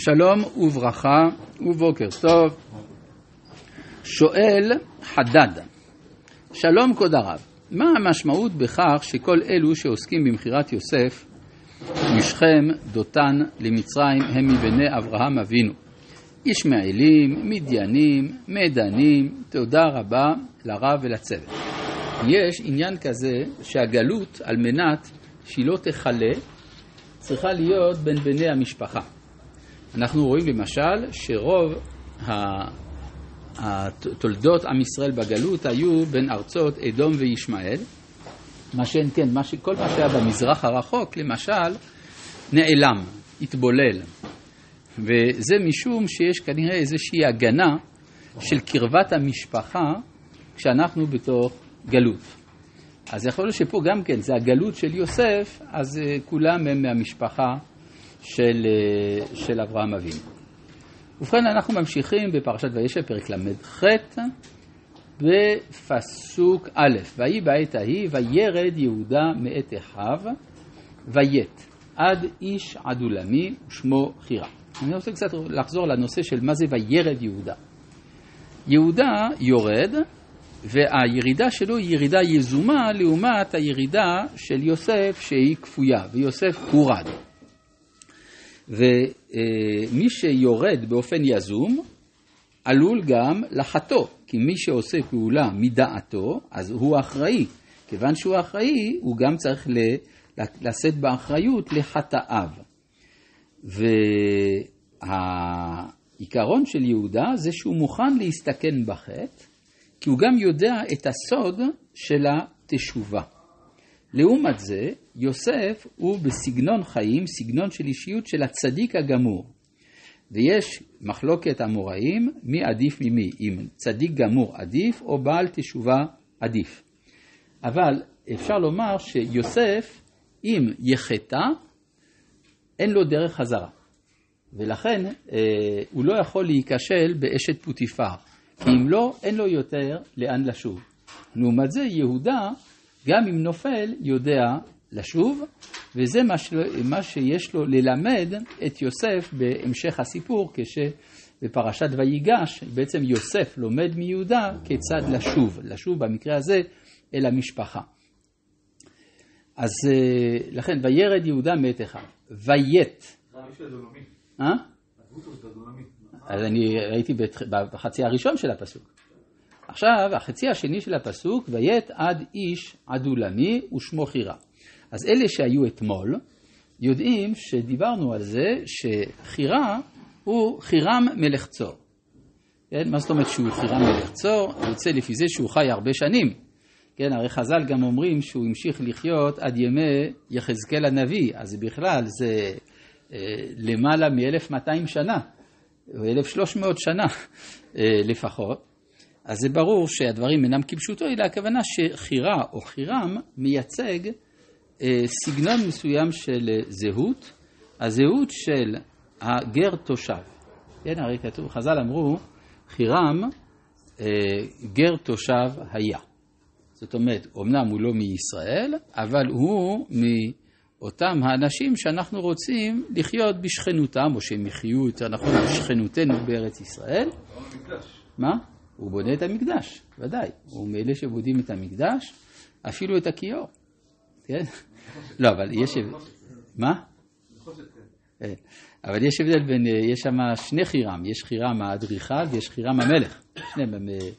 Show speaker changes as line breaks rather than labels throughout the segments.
שלום וברכה ובוקר טוב. שואל חדד, שלום כבוד הרב, מה המשמעות בכך שכל אלו שעוסקים במכירת יוסף משכם, דותן למצרים הם מבני אברהם אבינו? ישמעאלים, מדיינים, מדנים, תודה רבה לרב ולצוות. יש עניין כזה שהגלות על מנת שהיא לא תכלה צריכה להיות בין בני המשפחה. אנחנו רואים למשל שרוב התולדות עם ישראל בגלות היו בין ארצות אדום וישמעאל, מה שאין כן, מה ש... כל מה שהיה במזרח הרחוק, למשל, נעלם, התבולל. וזה משום שיש כנראה איזושהי הגנה של קרבת המשפחה כשאנחנו בתוך גלות. אז יכול להיות שפה גם כן, זה הגלות של יוסף, אז uh, כולם הם מהמשפחה של, uh, של אברהם אבינו. ובכן, אנחנו ממשיכים בפרשת וישב, פרק ל"ח, בפסוק א', ויהי בעת ההיא, וירד יהודה מאת אחיו, ויית, עד איש עדולמי ושמו חירה. אני רוצה קצת לחזור לנושא של מה זה וירד יהודה. יהודה יורד, והירידה שלו היא ירידה יזומה לעומת הירידה של יוסף שהיא כפויה, ויוסף הורד. ומי שיורד באופן יזום עלול גם לחטוא, כי מי שעושה פעולה מדעתו, אז הוא אחראי. כיוון שהוא אחראי, הוא גם צריך לשאת באחריות לחטאיו. והעיקרון של יהודה זה שהוא מוכן להסתכן בחטא, כי הוא גם יודע את הסוד של התשובה. לעומת זה, יוסף הוא בסגנון חיים, סגנון של אישיות של הצדיק הגמור. ויש מחלוקת אמוראים, מי עדיף ממי, אם צדיק גמור עדיף או בעל תשובה עדיף. אבל אפשר לומר שיוסף, אם יחטא, אין לו דרך חזרה. ולכן אה, הוא לא יכול להיכשל באשת פוטיפר, כי אם לא, אין לו יותר לאן לשוב. לעומת זה, יהודה, גם אם נופל, יודע לשוב, וזה מה, של... מה שיש לו ללמד את יוסף בהמשך הסיפור, כשבפרשת ויגש, בעצם יוסף לומד מיהודה כיצד לשוב, לשוב במקרה הזה אל המשפחה. אז אה, לכן, וירד יהודה מאת אחד, ויית. אה? אז אני הייתי בחצי הראשון של הפסוק. עכשיו, החצי השני של הפסוק, ויית עד איש עדולמי ושמו חירה. אז אלה שהיו אתמול, יודעים שדיברנו על זה שחירה הוא חירם מלך צור. כן? מה זאת אומרת שהוא חירם מלך צור? יוצא לפי זה שהוא חי הרבה שנים. כן, הרי חז"ל גם אומרים שהוא המשיך לחיות עד ימי יחזקאל הנביא, אז בכלל זה אה, למעלה מ-1200 שנה, או 1300 שנה אה, לפחות. אז זה ברור שהדברים אינם כפשוטו, אלא הכוונה שחירה או חירם מייצג אה, סגנון מסוים של אה, זהות, הזהות של הגר תושב. כן, הרי כתוב, חז"ל אמרו, חירם אה, גר תושב היה. זאת אומרת, אמנם הוא לא מישראל, אבל הוא מאותם האנשים שאנחנו רוצים לחיות בשכנותם, או שהם יחיו יותר נכון בשכנותנו בארץ ישראל. מה? הוא בונה את המקדש, ודאי. הוא מאלה שבונים את המקדש, אפילו את הכיור. כן? לא, אבל יש... מה? אה, אבל יש הבדל בין, אה, יש שם שני חירם, יש חירם האדריכל ויש חירם המלך. שניהם הם... אה,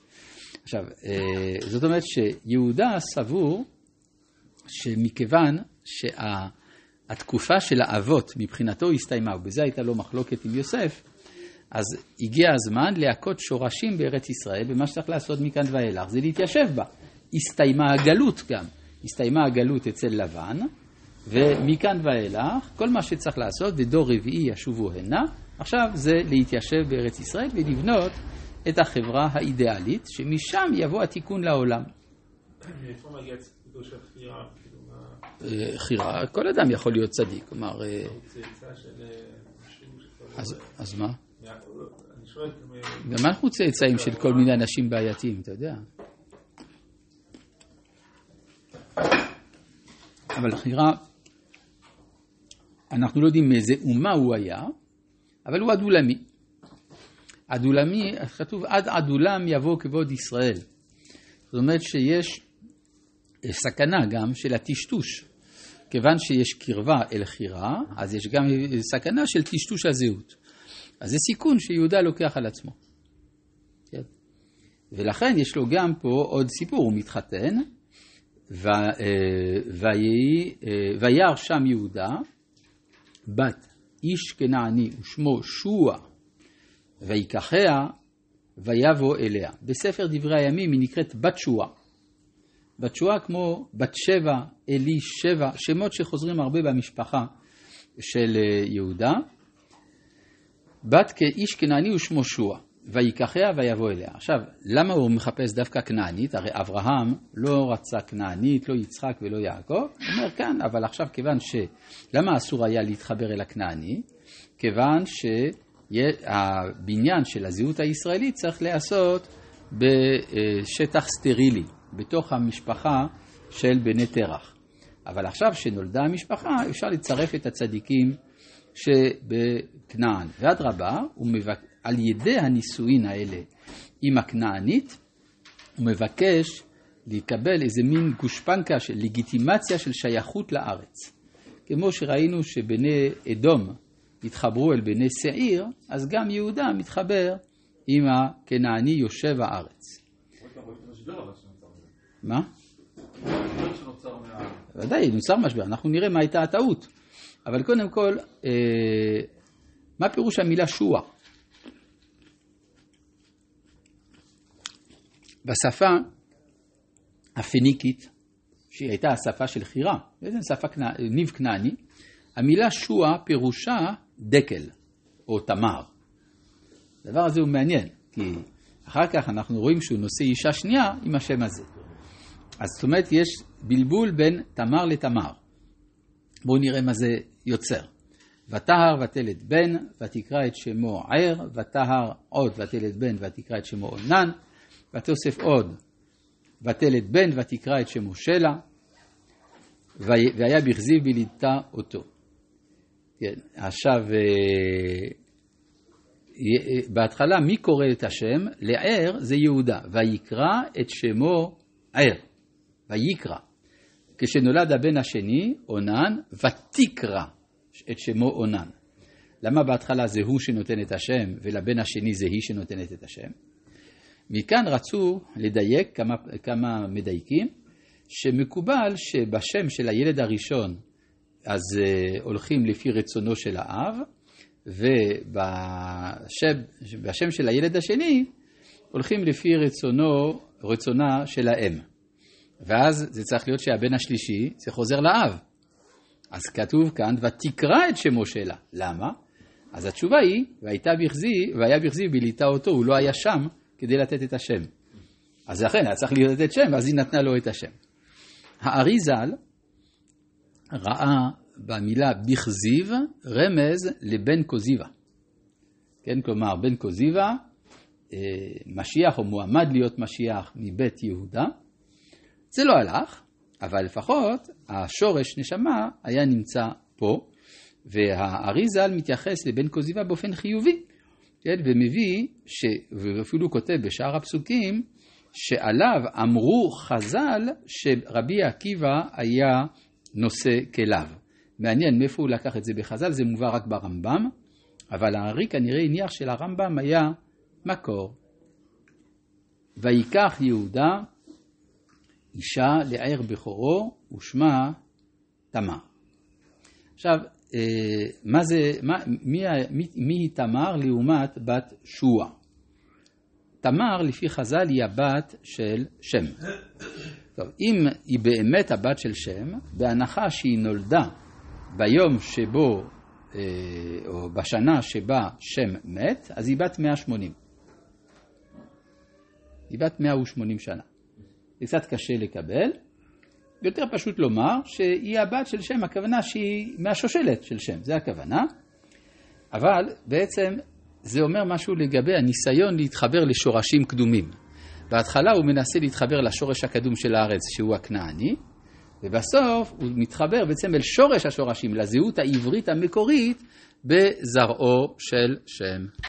עכשיו, זאת אומרת שיהודה סבור שמכיוון שהתקופה של האבות מבחינתו הסתיימה, ובזה הייתה לו מחלוקת עם יוסף, אז הגיע הזמן להכות שורשים בארץ ישראל, ומה שצריך לעשות מכאן ואילך זה להתיישב בה. הסתיימה הגלות גם. הסתיימה הגלות אצל לבן, ומכאן ואילך, כל מה שצריך לעשות, ודור רביעי ישובו הנה, עכשיו זה להתיישב בארץ ישראל ולבנות את החברה האידיאלית, שמשם יבוא התיקון לעולם. חירה, כל אדם יכול להיות צדיק, כלומר... אז מה? גם אנחנו צאצאים של כל מיני אנשים בעייתיים, אתה יודע. אבל חירה, אנחנו לא יודעים מאיזה אומה הוא היה, אבל הוא עדולמי. עדולמי, כתוב עד עדולם יבוא כבוד ישראל. זאת אומרת שיש סכנה גם של הטשטוש. כיוון שיש קרבה אל חירה, אז יש גם סכנה של טשטוש הזהות. אז זה סיכון שיהודה לוקח על עצמו. כן? ולכן יש לו גם פה עוד סיפור, הוא מתחתן, אה, וירא שם יהודה, בת איש כנעני ושמו שוע, ויקחיה ויבוא אליה. בספר דברי הימים היא נקראת בת שוע. בת שוע כמו בת שבע, אלי שבע, שמות שחוזרים הרבה במשפחה של אה, יהודה. בת כאיש כנעני ושמו שוע. ויקחיה ויבוא אליה. עכשיו, למה הוא מחפש דווקא כנענית? הרי אברהם לא רצה כנענית, לא יצחק ולא יעקב. הוא אומר כאן, אבל עכשיו כיוון ש... למה אסור היה להתחבר אל הכנעני? כיוון שהבניין של הזהות הישראלית צריך להיעשות בשטח סטרילי, בתוך המשפחה של בני תרח. אבל עכשיו שנולדה המשפחה, אפשר לצרף את הצדיקים שבכנען. ואדרבה, מבק... על ידי הנישואין האלה עם הכנענית, הוא מבקש לקבל איזה מין גושפנקה של לגיטימציה של שייכות לארץ. כמו שראינו שבני אדום התחברו אל בני שעיר, אז גם יהודה מתחבר עם הכנעני יושב הארץ. מה? ודאי, נוצר משבר, אנחנו נראה מה הייתה הטעות. אבל קודם כל, אה, מה פירוש המילה שועה? בשפה הפניקית, שהיא הייתה השפה של חירה, בעצם שפה ניב כנעני, המילה שועה פירושה דקל או תמר. הדבר הזה הוא מעניין, כי אחר כך אנחנו רואים שהוא נושא אישה שנייה עם השם הזה. אז זאת אומרת, יש בלבול בין תמר לתמר. בואו נראה מה זה יוצר. ותהר ותלת בן, ותקרא את שמו ער, ותהר עוד ותלת בן, ותקרא את שמו עונן, ותוסף עוד, ותלת בן, ותקרא את שמו שלה, והיה בכזיב בליטה אותו. כן, עכשיו, אה, בהתחלה מי קורא את השם? לער זה יהודה, ויקרא את שמו ער, ויקרא. כשנולד הבן השני, אונן, ותקרא את שמו אונן. למה בהתחלה זה הוא שנותן את השם, ולבן השני זה היא שנותנת את השם? מכאן רצו לדייק כמה, כמה מדייקים, שמקובל שבשם של הילד הראשון אז uh, הולכים לפי רצונו של האב, ובשם של הילד השני הולכים לפי רצונו, רצונה של האם. ואז זה צריך להיות שהבן השלישי, זה חוזר לאב. אז כתוב כאן, ותקרא את שמו שלה. למה? אז התשובה היא, והייתה בכזי, והיה בכזי וביליטה אותו, הוא לא היה שם כדי לתת את השם. אז לכן היה צריך לתת שם, אז היא נתנה לו את השם. הארי ז"ל ראה במילה בכזיב רמז לבן כוזיבה. כן, כלומר, בן כוזיבה, אה, משיח או מועמד להיות משיח מבית יהודה. זה לא הלך, אבל לפחות השורש נשמה היה נמצא פה, והאריזל מתייחס לבן כוזיבה באופן חיובי. כן, ומביא, ש... ואפילו כותב בשאר הפסוקים, שעליו אמרו חז"ל שרבי עקיבא היה נושא כליו. מעניין מאיפה הוא לקח את זה בחז"ל, זה מובא רק ברמב"ם, אבל הארי כנראה הניח שלרמב"ם היה מקור. ויקח יהודה אישה לער בכורו ושמה תמר. עכשיו, אה, מה זה, מה, מי, מי, מי היא תמר לעומת בת שועה? תמר לפי חז"ל היא הבת של שם. טוב, אם היא באמת הבת של שם, בהנחה שהיא נולדה ביום שבו, אה, או בשנה שבה שם מת, אז היא בת 180. היא בת 180 שנה. זה קצת קשה לקבל, יותר פשוט לומר שהיא הבת של שם, הכוונה שהיא מהשושלת של שם, זה הכוונה. אבל בעצם זה אומר משהו לגבי הניסיון להתחבר לשורשים קדומים. בהתחלה הוא מנסה להתחבר לשורש הקדום של הארץ, שהוא הכנעני, ובסוף הוא מתחבר בעצם אל שורש השורשים, לזהות העברית המקורית, בזרעו של שם.